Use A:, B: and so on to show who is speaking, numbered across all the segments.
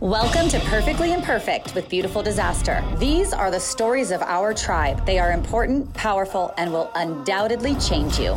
A: Welcome to Perfectly Imperfect with Beautiful Disaster. These are the stories of our tribe. They are important, powerful, and will undoubtedly change you.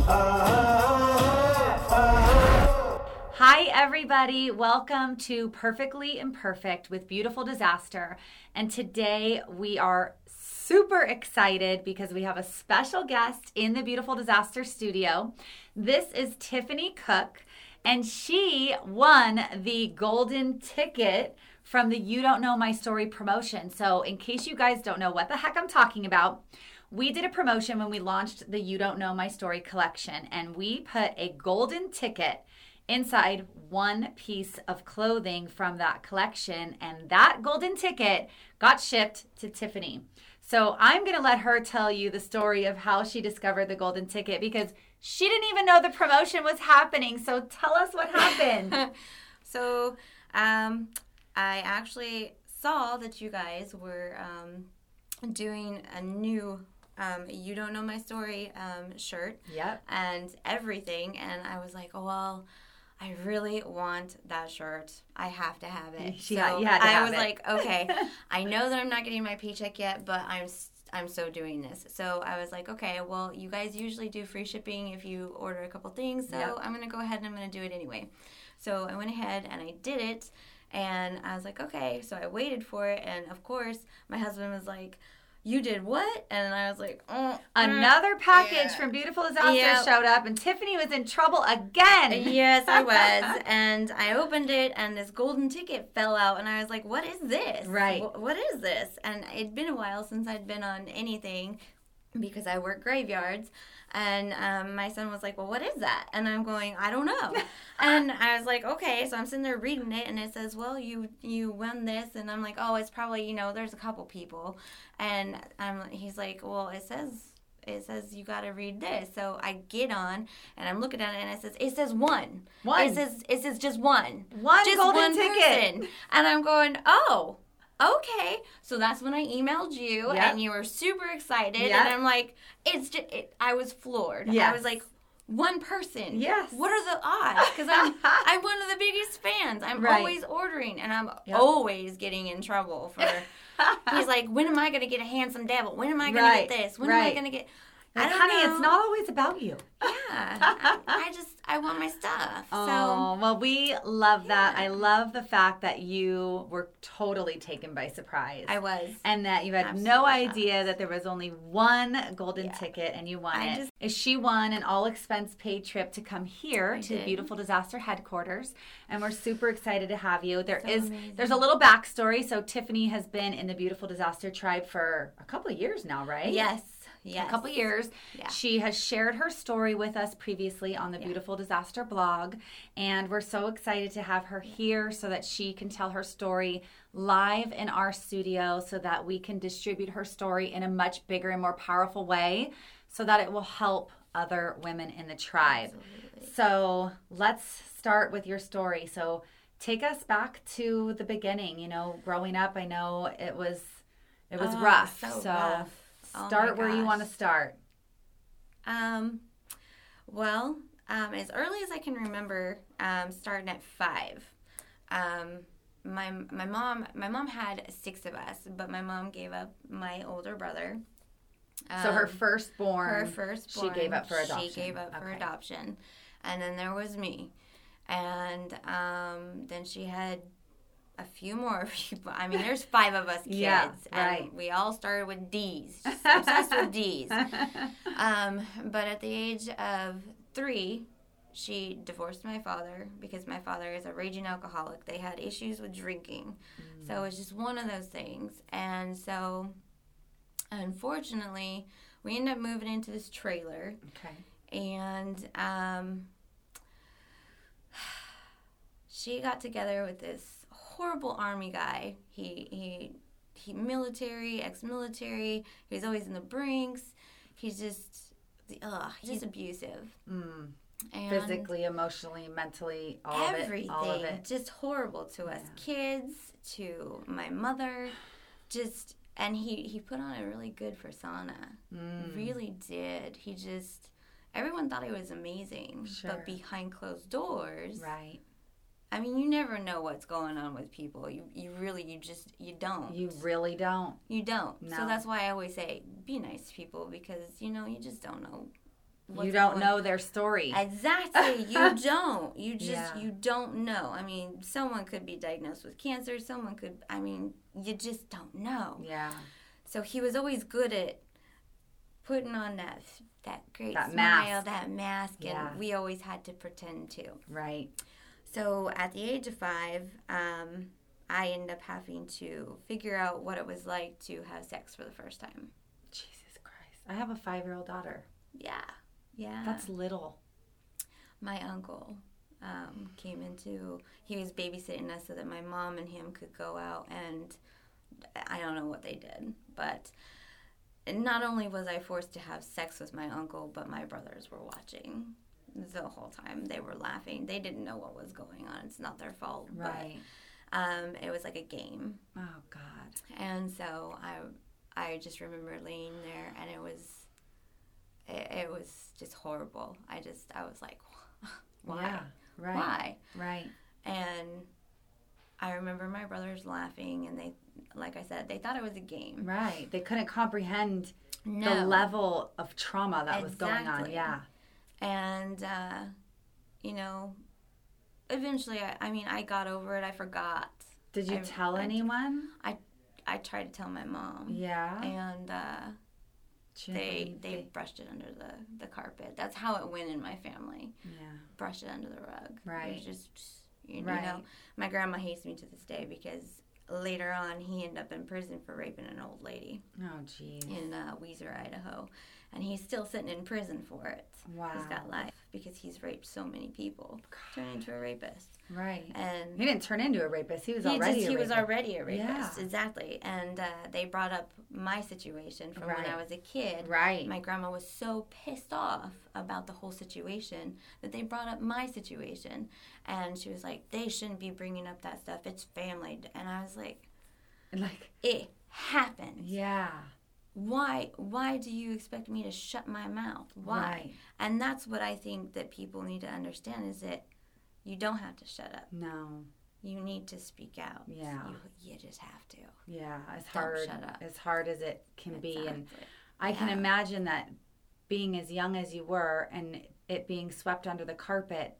A: Hi, everybody. Welcome to Perfectly Imperfect with Beautiful Disaster. And today we are super excited because we have a special guest in the Beautiful Disaster studio. This is Tiffany Cook, and she won the golden ticket from the You Don't Know My Story promotion. So, in case you guys don't know what the heck I'm talking about, we did a promotion when we launched the You Don't Know My Story collection, and we put a golden ticket inside one piece of clothing from that collection, and that golden ticket got shipped to Tiffany. So, I'm to let her tell you the story of how she discovered the golden ticket because she didn't even know the promotion was happening. So, tell us what happened.
B: so, um, I actually saw that you guys were um, doing a new um, You Don't Know My Story um, shirt.
A: Yep.
B: And everything. And I was like, oh, well, I really want that shirt. I have to have it.
A: She
B: so
A: had- you had to
B: I was
A: it.
B: like, okay, I know that I'm not getting my paycheck yet, but I'm I'm so doing this. So I was like, okay, well, you guys usually do free shipping if you order a couple things. So
A: Yep.
B: I'm gonna go ahead and I'm gonna do it anyway. So I went ahead and I did it, and I was like, okay. So I waited for it, and of course, my husband was like, "You did what?" And I was like, oh,
A: Another package
B: Yeah.
A: from Beautiful Disaster
B: Yep.
A: showed up, and Tiffany was in trouble again.
B: Yes, I was. and I opened it, and this golden ticket fell out, and I was like, "What is this?
A: Right.
B: Wh- what is this?" And it'd been a while since I'd been on anything because I work graveyards. And um, my son was like, "Well, what is that?" And I'm going, "I don't know." and I was like, "Okay." So I'm sitting there reading it, and it says, "Well, you you won this," and I'm like, "Oh, it's probably you know, there's a couple people." And I'm, he's like, "Well, it says." It says you got to read this. So I get on and I'm looking at it and it says it says one.
A: One.
B: It says it says just one.
A: One
B: just
A: golden
B: one
A: ticket.
B: person. And I'm going, oh, okay. So that's when I emailed you,
A: Yep.
B: and you were super excited,
A: Yep.
B: and I'm like, it's just, it, I was floored.
A: Yes.
B: I was like. One person.
A: Yes.
B: What are the odds? Because I'm I'm one of the biggest fans. I'm
A: Right.
B: always ordering, and I'm
A: Yep.
B: always getting in trouble for. he's like, when am I gonna get a handsome devil? When am I gonna
A: Right,
B: get this? When am I gonna get?
A: Like, honey,
B: know.
A: it's not always about you.
B: Yeah, I, I just I want my stuff. So
A: Oh, well, we love that.
B: Yeah.
A: I love the fact that you were totally taken by surprise.
B: I was.
A: and that you had no idea that there was only one golden
B: Yeah.
A: ticket and you won
B: I
A: it.
B: just-
A: she won an all expense paid trip to come here
B: I
A: to
B: did.
A: Beautiful Disaster headquarters, and we're super excited to have you. There
B: So
A: is
B: amazing.
A: there's a little backstory. So Tiffany has been in the Beautiful Disaster tribe for a couple of years now, right?
B: Yes. Yes.
A: a couple years.
B: Yeah.
A: She has shared her story with us previously on the
B: Yeah.
A: Beautiful Disaster blog, and we're so excited to have her here so that she can tell her story live in our studio so that we can distribute her story in a much bigger and more powerful way so that it will help other women in the tribe.
B: Absolutely.
A: So let's start with your story. So take us back to the beginning. You know, growing up, I know it was it was
B: Oh,
A: rough.
B: so
A: So,
B: rough. Oh
A: start where you want to start.
B: Um, well, um, as early as I can remember, um, starting at five, um, my my mom my mom had six of us, but my mom gave up my older brother.
A: So her
B: Um,
A: firstborn,
B: her firstborn,
A: she gave up for adoption.
B: She gave up for adoption, and then there was me, and um, then she had a few more people. I mean, there's five of us kids,
A: Yeah,
B: and we all started with D's, obsessed with D's. Um, but at the age of three, she divorced my father because my father is a raging alcoholic. They had issues with drinking. So it was just one of those things. And so, unfortunately, we ended up moving into this trailer.
A: Okay.
B: And um, she got together with this horrible army guy. He, he, he military, ex-military. He's always in the brinks. He's just, ugh, he's just abusive.
A: Mm.
B: And
A: Physically, emotionally, mentally, all
B: everything,
A: of it. All of it.
B: just horrible to us kids, to my mother, just and he he put on a really good persona,
A: Mm.
B: really did. He just everyone thought he was amazing,
A: Sure.
B: but behind closed doors,
A: Right.
B: I mean, you never know what's going on with people. You you really you just you don't.
A: You really don't.
B: You don't.
A: No.
B: So that's why I always say be nice to people because you know you just don't know. what's
A: you don't know their story.
B: Exactly. You don't. You just
A: Yeah.
B: you don't know. I mean, someone could be diagnosed with cancer. Someone could. I mean, you just don't know.
A: yeah.
B: So he was always good at putting on that that great
A: That
B: smile,
A: mask.
B: that mask, and we always had to pretend to.
A: Right.
B: So at the age of five, um, I ended up having to figure out what it was like to have sex for the first time.
A: Jesus Christ. I have a five year old daughter.
B: Yeah, yeah.
A: That's little.
B: my uncle um, came into. He was babysitting us so that my mom and him could go out and I don't know what they did, but not only was I forced to have sex with my uncle, but my brothers were watching the whole time. They were laughing. They didn't know what was going on. It's not their fault,
A: Right.
B: but um, it was like a game.
A: Oh, God.
B: And so I, I just remember laying there, and it was, it, it was just horrible. I just, I was like, why,
A: Yeah. Right.
B: why?
A: Right.
B: And I remember my brothers laughing, and they, like I said, they thought it was a game.
A: Right. They couldn't comprehend
B: No.
A: the level of trauma that was going on. Yeah.
B: And uh, you know, eventually, I, I mean, I got over it. I forgot.
A: Did you
B: I-
A: tell
B: I-
A: anyone?
B: I I tried to tell my mom,
A: Yeah.
B: and uh, they they brushed it under the the carpet. That's how it went in my family.
A: Yeah.
B: Brush it under the rug.
A: Right.
B: was just you, you
A: Right.
B: know, my grandma hates me to this day because later on he ended up in prison for raping an old lady
A: Oh, geez.
B: in uh, Weiser, Idaho, and he's still sitting in prison for it.
A: Wow.
B: He's got life because he's raped so many people, turned into a rapist,
A: Right.
B: and
A: He didn't turn into a rapist. He was
B: he
A: already
B: just he was already a rapist,
A: Yeah.
B: exactly. And uh, they brought up my situation from when I was a kid.
A: Right.
B: My grandma was so pissed off about the whole situation that they brought up my situation, and she was like, "They shouldn't be bringing up that stuff. It's family." And I was like,
A: like,
B: "It happened.
A: yeah.
B: Why? Why do you expect me to shut my mouth? Why?"
A: Right.
B: And that's what I think that people need to understand is that you don't have to shut up.
A: No.
B: You need to speak out.
A: Yeah.
B: You, you just have to.
A: Yeah. As
B: Don't
A: hard as hard as it can be, and
B: Exactly.
A: I can imagine that being as young as you were and it being swept under the carpet,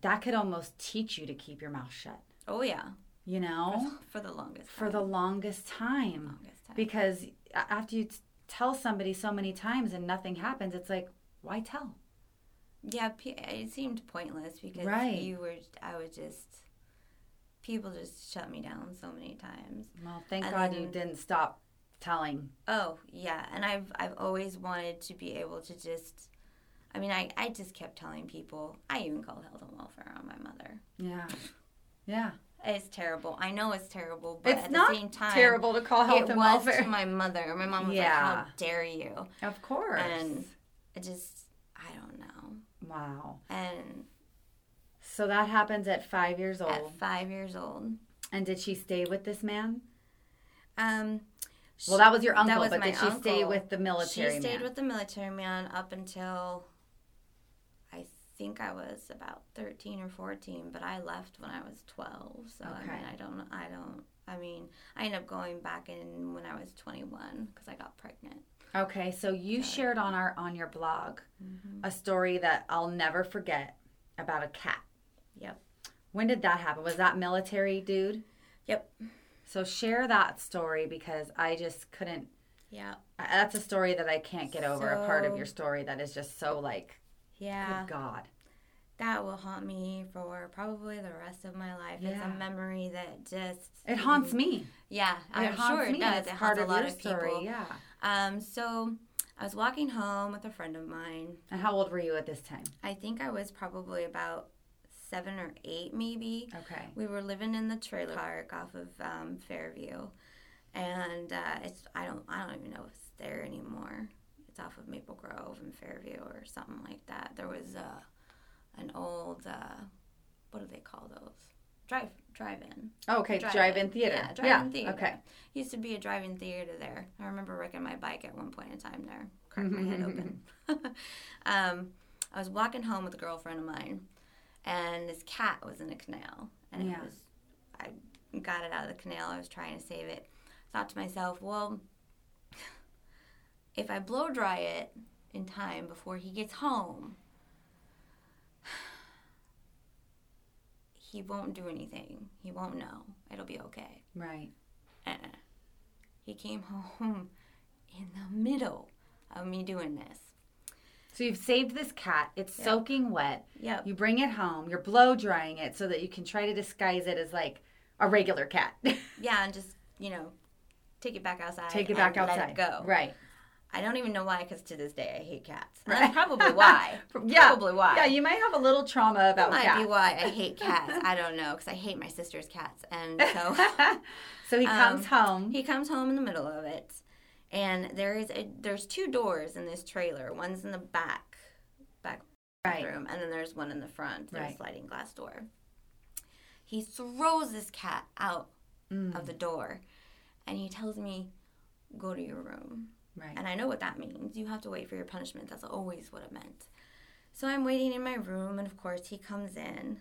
A: that could almost teach you to keep your mouth shut.
B: Oh yeah.
A: You know,
B: For the longest
A: for the longest time.
B: longest time.
A: Because after you t- tell somebody so many times and nothing happens, it's like, why tell?
B: Yeah, it seemed pointless because
A: Right.
B: you were. I was just. People just shut me down so many times.
A: Well, thank
B: And
A: God you didn't stop telling.
B: Oh yeah, and I've I've always wanted to be able to just. I mean, I, I just kept telling people. I even called health and welfare on my mother.
A: Yeah. Yeah.
B: It's terrible. I know it's terrible, but
A: it's
B: at the same time,
A: terrible to call health
B: it
A: and
B: was
A: welfare.
B: to my mother. My mom was like, "How dare you?"
A: of course.
B: And it just, I don't know.
A: wow.
B: And
A: So that happens at five years old.
B: at five years old,
A: and did she stay with this man?
B: um,
A: Well, that was your uncle.
B: That was
A: but
B: my
A: did she stay
B: uncle.
A: with the military
B: She stayed
A: man?
B: with the military man up until think I was about thirteen or fourteen, but I left when I was twelve. So I
A: Okay.
B: mean, I don't, I don't. I mean, I ended up going back in when I was twenty-one because I got pregnant.
A: Okay, so you shared on our on your blog
B: Mm-hmm.
A: a story that I'll never forget about a cat.
B: Yep.
A: When did that happen? Was that military dude?
B: Yep.
A: So share that story because I just couldn't.
B: Yeah.
A: That's a story that I can't get over. a part of your story that is just so like,
B: Yeah.
A: good God.
B: That will haunt me for probably the rest of my life. It's a memory that just
A: It haunts me.
B: Yeah,
A: It
B: I'm
A: haunts
B: sure it
A: me.
B: does.
A: It's
B: it
A: part
B: haunts a lot
A: your
B: of people.
A: story. Yeah.
B: Um, so I was walking home with a friend of mine.
A: And how old were you at this time?
B: I think I was probably about seven or eight, maybe.
A: Okay.
B: We were living in the trailer park off of um, Fairview, and uh, it's I don't I don't even know if it's there anymore. Off of Maple Grove and Fairview or something like that. There was uh, an old uh, what do they call those? Drive drive-in.
A: Oh, okay. Drive-in theater.
B: Yeah, drive-in theater.
A: Okay.
B: Used to be a drive-in theater there. I remember wrecking my bike at one point in time there. Cracked my head open. um, I was walking home with a girlfriend of mine, and this cat was in a canal, and
A: Yeah.
B: it was I got it out of the canal. I was trying to save it. Thought to myself, well, if I blow dry it in time before he gets home, he won't do anything. He won't know. It'll be okay.
A: Right.
B: Uh-uh. He came home in the middle of me doing this.
A: So you've saved this cat. It's soaking wet.
B: Yep.
A: You bring it home. You're blow drying it so that you can try to disguise it as like a regular cat.
B: Yeah, and just you know, take it back outside.
A: Take it back outside.
B: Let it go.
A: Right.
B: I don't even know why, because to this day I hate cats.
A: Right.
B: That's probably why.
A: Yeah.
B: Probably why.
A: Yeah, you might have a little trauma about
B: might
A: cats.
B: be why I hate cats. I don't know, because I hate my sister's cats, and so
A: so he comes
B: Um,
A: home.
B: he comes home in the middle of it, and there is a there's two doors in this trailer. One's in the back, back
A: Right.
B: bathroom, and then there's one in the front. There's
A: Right.
B: a sliding glass door. He throws this cat out
A: Mm,
B: of the door, and he tells me, "Go to your room."
A: right.
B: And I know what that means. You have to wait for your punishment. That's always what it meant. So I'm waiting in my room, and of course, he comes in.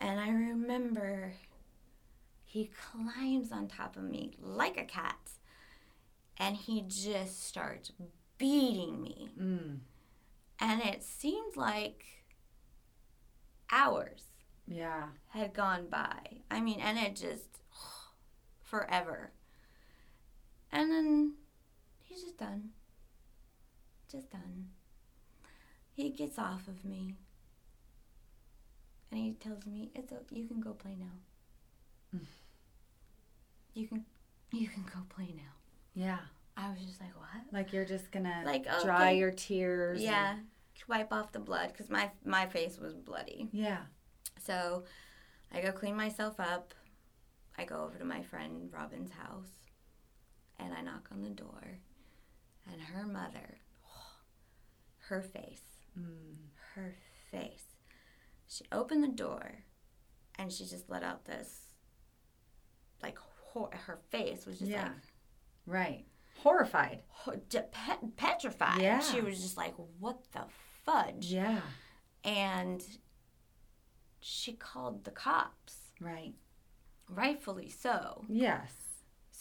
B: And I remember he climbs on top of me like a cat. And he just starts beating me.
A: Mm,
B: And it seemed like hours
A: yeah.
B: had gone by. I mean, and it just forever. And then he's just done. Just done. He gets off of me. And he tells me, "It's o you can go play now. you can you can go play now."
A: Yeah.
B: I was just like, "What?"
A: Like you're just gonna
B: Like,
A: oh,
B: dry
A: your tears. and-
B: Yeah. Wipe off the blood cuz my my face was bloody.
A: yeah.
B: So I go clean myself up. I go over to my friend Robin's house and I knock on the door. And her mother, her face,
A: Mm,
B: her face. She opened the door and she just let out this, like, hor- her face was just
A: Yeah.
B: like
A: right. Horrified.
B: ho- de- pet- petrified.
A: Yeah.
B: She was just like, what the fudge?
A: Yeah.
B: And she called the cops.
A: Right.
B: rightfully so.
A: Yes.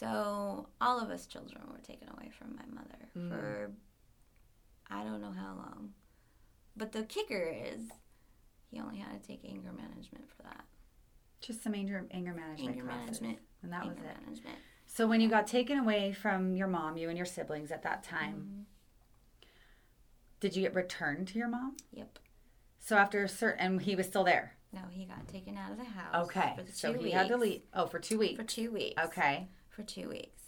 B: So all of us children were taken away from my mother
A: Mm.
B: for I don't know how long. But the kicker is he only had to take anger management for that.
A: Just some anger anger management
B: Anger
A: classes.
B: management.
A: And that was it.
B: management.
A: So when you got taken away from your mom, you and your siblings at that time,
B: Mhm.
A: did you get returned to your mom?
B: Yep.
A: So after a certain, and he was still there.
B: No, he got taken out of the house.
A: Okay. So he
B: weeks.
A: had to leave. Oh, for two weeks.
B: For two weeks.
A: Okay.
B: For two weeks.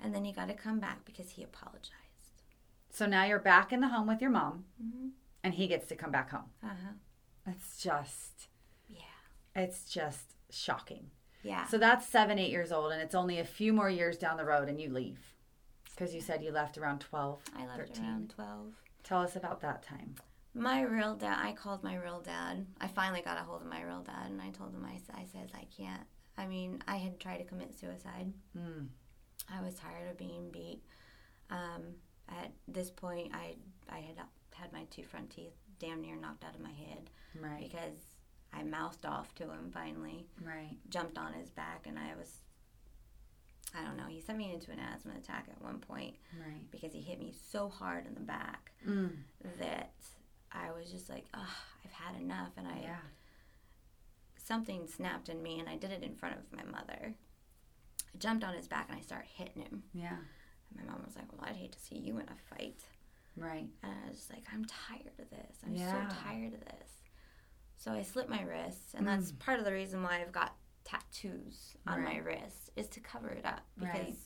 B: And then he got to come back because he apologized.
A: So now you're back in the home with your mom,
B: hmm
A: and he gets to come back home.
B: Uh huh.
A: It's just,
B: Yeah.
A: it's just shocking.
B: Yeah.
A: So that's seven, eight years old, and it's only a few more years down the road, and you leave. Because you said you left around 12,
B: I left
A: 13.
B: around 12.
A: Tell us about that time.
B: My real dad, I called my real dad. I finally got a hold of my real dad and I told him, I, I said, I can't. I mean, I had tried to commit suicide.
A: Mm.
B: I was tired of being beat. Um, at this point, I, I had had my two front teeth damn near knocked out of my head
A: Right,
B: because I mouthed off to him finally,
A: right.
B: jumped on his back, and I was, I don't know, he sent me into an asthma attack at one point
A: Right.
B: because he hit me so hard in the back
A: Mm.
B: that I was just like, oh, I've had enough. And I,
A: Yeah.
B: Something snapped in me and I did it in front of my mother. I jumped on his back and I started hitting him.
A: Yeah.
B: And my mom was like, well, I'd hate to see you in a fight.
A: Right.
B: And I was like, I'm tired of this. I'm
A: Yeah.
B: so tired of this. So I slit my wrists. And that's
A: Mm.
B: part of the reason why I've got tattoos on my
A: Right.
B: wrists is to cover it up. Because
A: Right.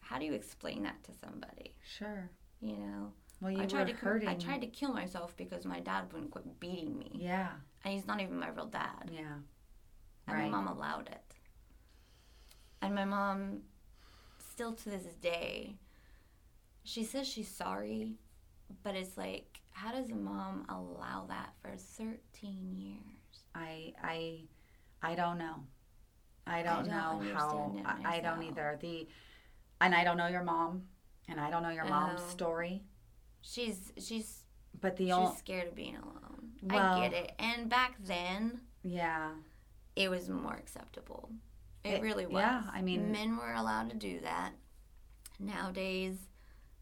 B: how do you explain that to somebody?
A: Sure.
B: You know?
A: Well, you
B: I tried
A: were
B: to
A: hurting.
B: I tried to kill myself because my dad wouldn't quit beating me.
A: Yeah.
B: And he's not even my real dad.
A: Yeah.
B: And
A: Right.
B: my mom allowed it. And my mom, still to this day, she says she's sorry, but it's like, how does a mom allow that for 13 years?
A: I I I don't know. I don't,
B: don't
A: know how I, I don't either. The and I don't know your mom and I don't know your mom's story.
B: She's she's
A: But the
B: she's scared of being alone.
A: Well-
B: I get it. And back then,
A: Yeah.
B: it was more acceptable. It,
A: It-
B: really was.
A: yeah, I mean-
B: men were allowed to do that. Nowadays,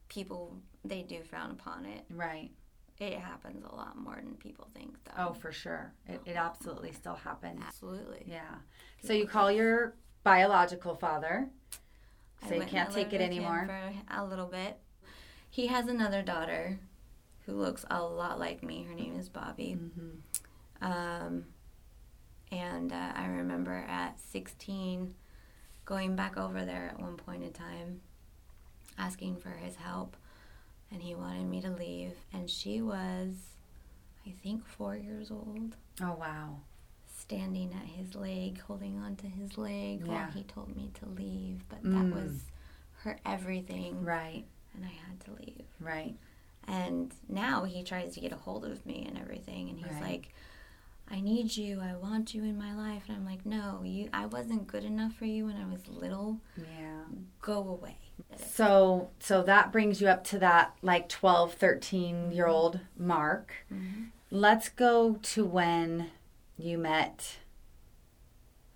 B: people they do frown upon it.
A: Right.
B: It happens a lot more than people think, though.
A: Oh, for sure. It, it absolutely still happens.
B: absolutely.
A: Yeah. So you call your biological father.
B: I
A: So you can't take it anymore.
B: For a little bit. He has another daughter who looks a lot like me. Her name is Bobby.
A: Mm-hmm.
B: Um, and uh, I remember at 16 going back over there at one point in time, asking for his help, and he wanted me to leave. And she was, I think, four years old,
A: Oh wow.
B: standing at his leg, holding onto his leg while he told me to leave. But
A: Mm.
B: that was her everything,
A: Right.
B: and I had to leave.
A: Right.
B: And now he tries to get a hold of me and everything. And he's
A: Right.
B: like, I need you. I want you in my life. And I'm like, no, you. I wasn't good enough for you when I was little.
A: Yeah.
B: Go away.
A: So so that brings you up to that like 12, 13 year old mark.
B: Mhm.
A: Let's go to when you met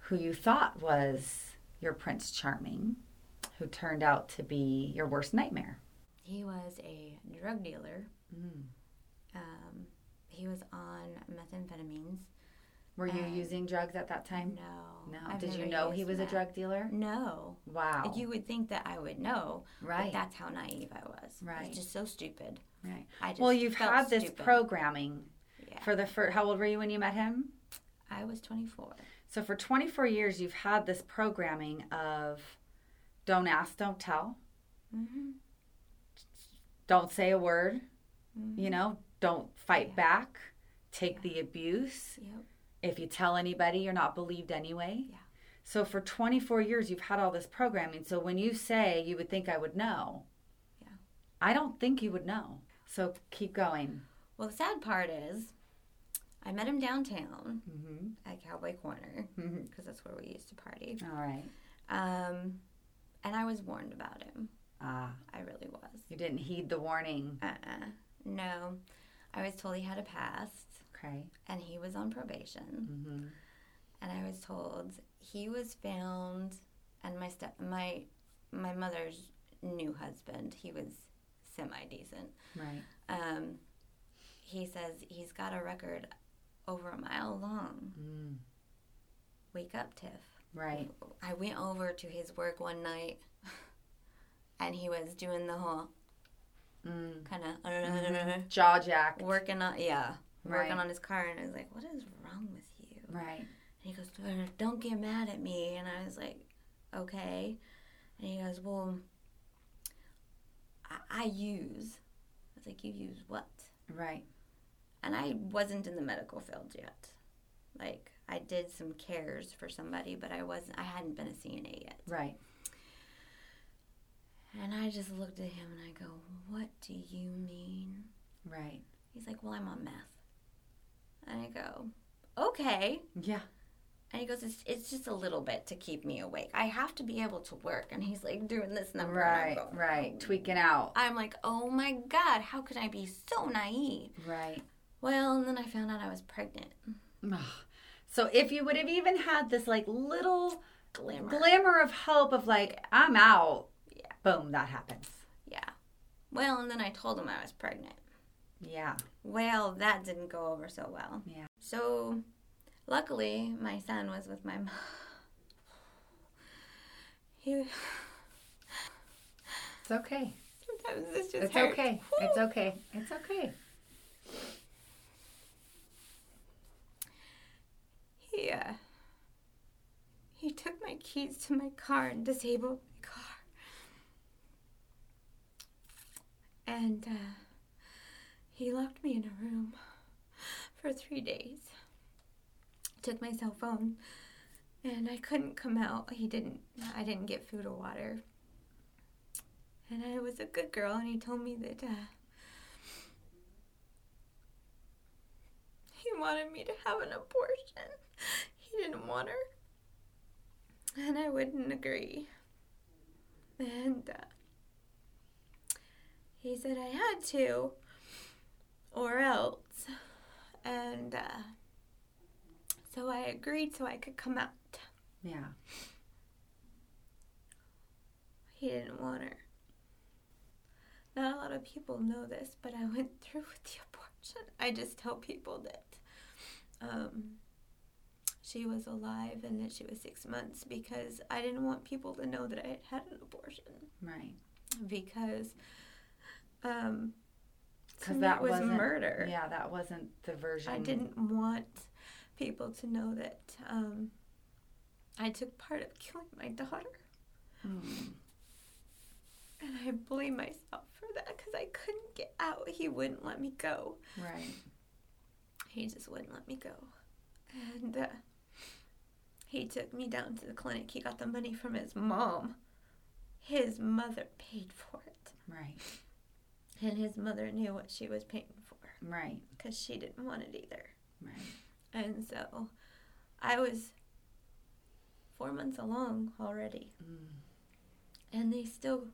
A: who you thought was your Prince Charming, who turned out to be your worst nightmare.
B: He was a drug dealer.
A: Mm.
B: Um, he was on methamphetamines.
A: Were you using drugs at that time?
B: No.
A: No.
B: I've
A: Did you know he was a drug dealer?
B: No.
A: Wow.
B: You would think that I would know, but
A: right.
B: that's how naive I was.
A: Right.
B: It's just so stupid.
A: Right.
B: I just
A: Well, you've had this
B: stupid.
A: programming
B: Yeah.
A: for the first. How old were you when you met him?
B: I was 24.
A: So for 24 years, you've had this programming of don't ask, don't tell,
B: Mm-hmm.
A: Don't say a word,
B: Mhm.
A: you know, don't fight
B: Yeah.
A: back, take the abuse.
B: Yep.
A: If you tell anybody, you're not believed anyway.
B: Yeah.
A: So for 24 years, you've had all this programming. So when you say you would think I would know,
B: Yeah.
A: I don't think you would know. So keep going.
B: Well, the sad part is, I met him downtown
A: Mm-hmm.
B: at Cowboy Corner because that's where we used to party.
A: All right.
B: Um, and I was warned about him.
A: Ah,
B: I really was.
A: you didn't heed the warning.
B: Uh-uh. No, I was told he had a past
A: Okay.
B: and he was on probation.
A: Mm-hmm.
B: And I was told he was found, and my step my my mother's new husband. He was semi decent.
A: Right.
B: Um, he says he's got a record over a mile long.
A: Mm.
B: Wake up, Tiff.
A: Right.
B: I went over to his work one night, and he was doing the whole
A: Mm.
B: kind of
A: Mhm. Jaw jack.
B: working on yeah working
A: Right.
B: on his car, and I was like, "What is wrong with you?"
A: Right.
B: And he goes, "Uh, "Don't get mad at me," and I was like, "Okay," and he goes, "Well, I, I use." I was like, "You use what?"
A: Right.
B: and I wasn't in the medical field yet. Like I did some cares for somebody, but I wasn't. I hadn't been a CNA yet.
A: Right.
B: And I just looked at him and I go, "What do you mean?"
A: Right.
B: He's like, "Well, I'm on meth." And I go, "Okay."
A: Yeah.
B: And he goes, "It's, it's just a little bit to keep me awake. I have to be able to work." And he's like doing this number.
A: Right. Right.
B: "Oh."
A: Tweaking out.
B: I'm like, "Oh my god, how could I be so naive?"
A: Right.
B: Well, and then I found out I was pregnant.
A: So if you would have even had this like little
B: Glimmer.
A: glimmer of hope of like I'm out. Boom, that happens.
B: Yeah. Well, and then I told him I was pregnant.
A: Yeah.
B: Well, that didn't go over so well.
A: Yeah.
B: So, luckily, my son was with my mom. He
A: It's okay.
B: sometimes this just
A: It's
B: hurts.
A: okay. It's okay. It's okay.
B: He uh, he took my keys to my car and disabled my car. And uh, he locked me in a room for three days. Took my cell phone, and I couldn't come out. He didn't. I didn't get food or water. And I was a good girl, and he told me that uh, he wanted me to have an abortion. He didn't want her. And I wouldn't agree. And uh, he said I had to, or else. And uh, so I agreed so I could come out.
A: Yeah.
B: He didn't want her. Not a lot of people know this, but I went through with the abortion. I just tell people that um, she was alive and that she was six months because I didn't want people to know that I had had an abortion
A: Right.
B: because um,
A: Because that
B: was
A: wasn't
B: murder.
A: Yeah, that wasn't the version.
B: I didn't want people to know that um, I took part of killing my daughter.
A: Mm.
B: And I blame myself for that because I couldn't get out. He wouldn't let me go.
A: Right.
B: He just wouldn't let me go. And uh, he took me down to the clinic. He got the money from his mom. His mother paid for it.
A: Right.
B: And his mother knew what she was paying for
A: Right.
B: because she didn't want it either.
A: Right.
B: And so I was four months along already.
A: Mm.
B: And they still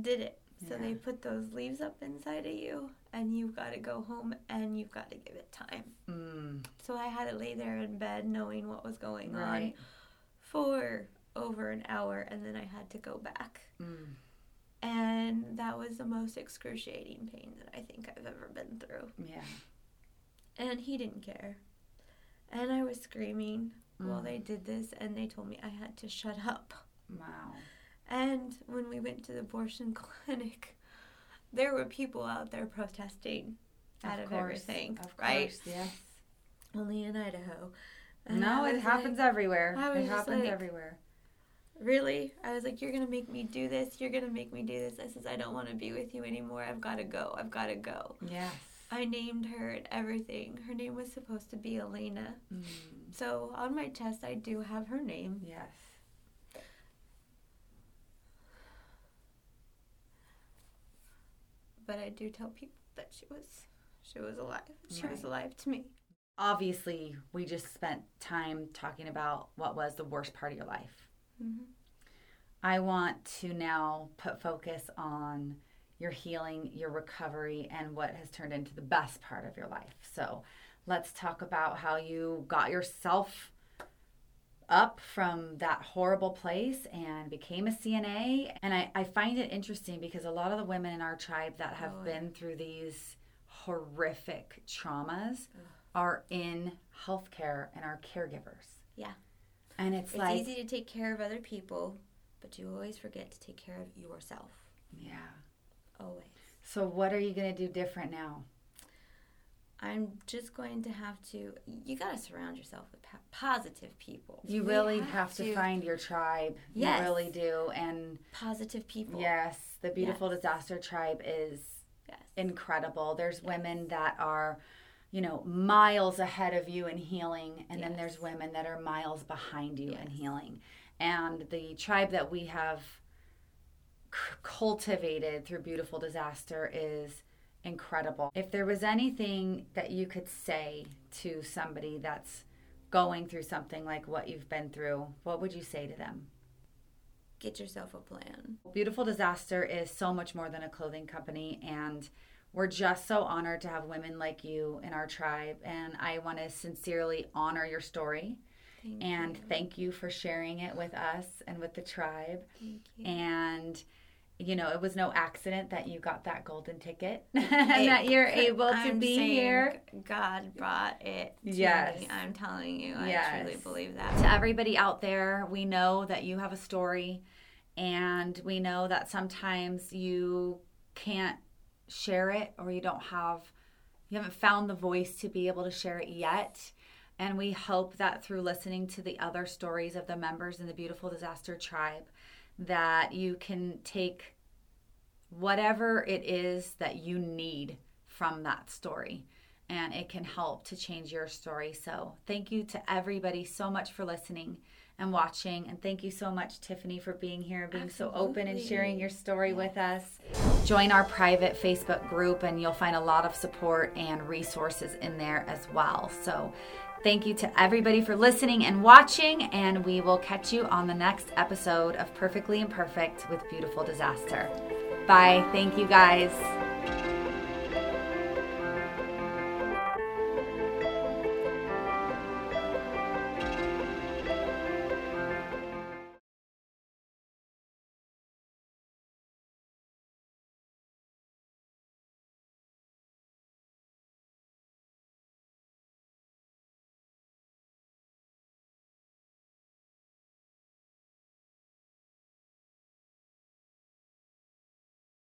B: did it. So they put those leaves up inside of you, and you've got to go home and you've got to give it time.
A: Mm.
B: So I had to lay there in bed knowing what was going on for over an hour, and then I had to go back.
A: Mm.
B: And that was the most excruciating pain that I think I've ever been through.
A: Yeah.
B: And he didn't care. And I was screaming while
A: Mm.
B: they did this, and they told me I had to shut up.
A: Wow.
B: And when we went to the abortion clinic, there were people out there protesting out of,
A: course.
B: everything,
A: Of
B: right?
A: course. Yes.
B: Only in Idaho. And
A: No, it happens
B: like,
A: everywhere. It happens
B: like-
A: everywhere.
B: Really? I was like, you're gonna make me do this. You're gonna make me do this. I says, I don't want to be with you anymore. I've got to go. I've got to go.
A: Yes.
B: I named her and everything. Her name was supposed to be Elena.
A: Mm.
B: So on my chest, I do have her name.
A: Yes.
B: But I do tell people that she was, she was alive. She was alive to me.
A: Obviously, we just spent time talking about what was the worst part of your life.
B: Hmm
A: I want to now put focus on your healing, your recovery, and what has turned into the best part of your life. So let's talk about how you got yourself up from that horrible place and became a CNA. And I, I find it interesting because a lot of the women in our tribe that have
B: Oh,
A: been through these horrific traumas are in healthcare and are caregivers.
B: Yeah.
A: And it's,
B: It's
A: like,
B: easy to take care of other people, but you always forget to take care of yourself.
A: yeah.
B: Always.
A: So what are you going to do different now?
B: I'm just going to have to. You got to surround yourself with po- positive people.
A: You really have, to, find your tribe.
B: Yes.
A: You really do. And
B: positive people.
A: yes, the beautiful
B: Yes.
A: disaster tribe is
B: Yes.
A: incredible. There's women that are, you know, miles ahead of you in healing, and then there's women that are miles behind you in healing. And the tribe that we have c- cultivated through beautiful disaster is incredible. If there was anything that you could say to somebody that's going through something like what you've been through, what would you say to them?
B: Get yourself a plan.
A: Beautiful Disaster is so much more than a clothing company, and we're just so honored to have women like you in our tribe. And I want to sincerely honor your story
B: Thank
A: and
B: you.
A: thank you for sharing it with us and with the tribe.
B: You.
A: And you know, it was no accident that you got that golden ticket and that you're able to
B: I'm
A: be here.
B: God brought it. To
A: Yes.
B: Me. I'm telling you. I
A: Yes.
B: truly believe that.
A: To everybody out there, we know that you have a story, and we know that sometimes you can't share it or you don't have, you haven't found the voice to be able to share it yet. And we hope that through listening to the other stories of the members in the Beautiful Disaster Tribe, that you can take whatever it is that you need from that story and it can help to change your story. So, thank you to everybody so much for listening and watching. And thank you so much, Tiffany, for being here and being so open and sharing your story with us. Join our private Facebook group, and you'll find a lot of support and resources in there as well. So, thank you to everybody for listening and watching. And we will catch you on the next episode of Perfectly Imperfect with Beautiful Disaster. Bye. Thank you, guys.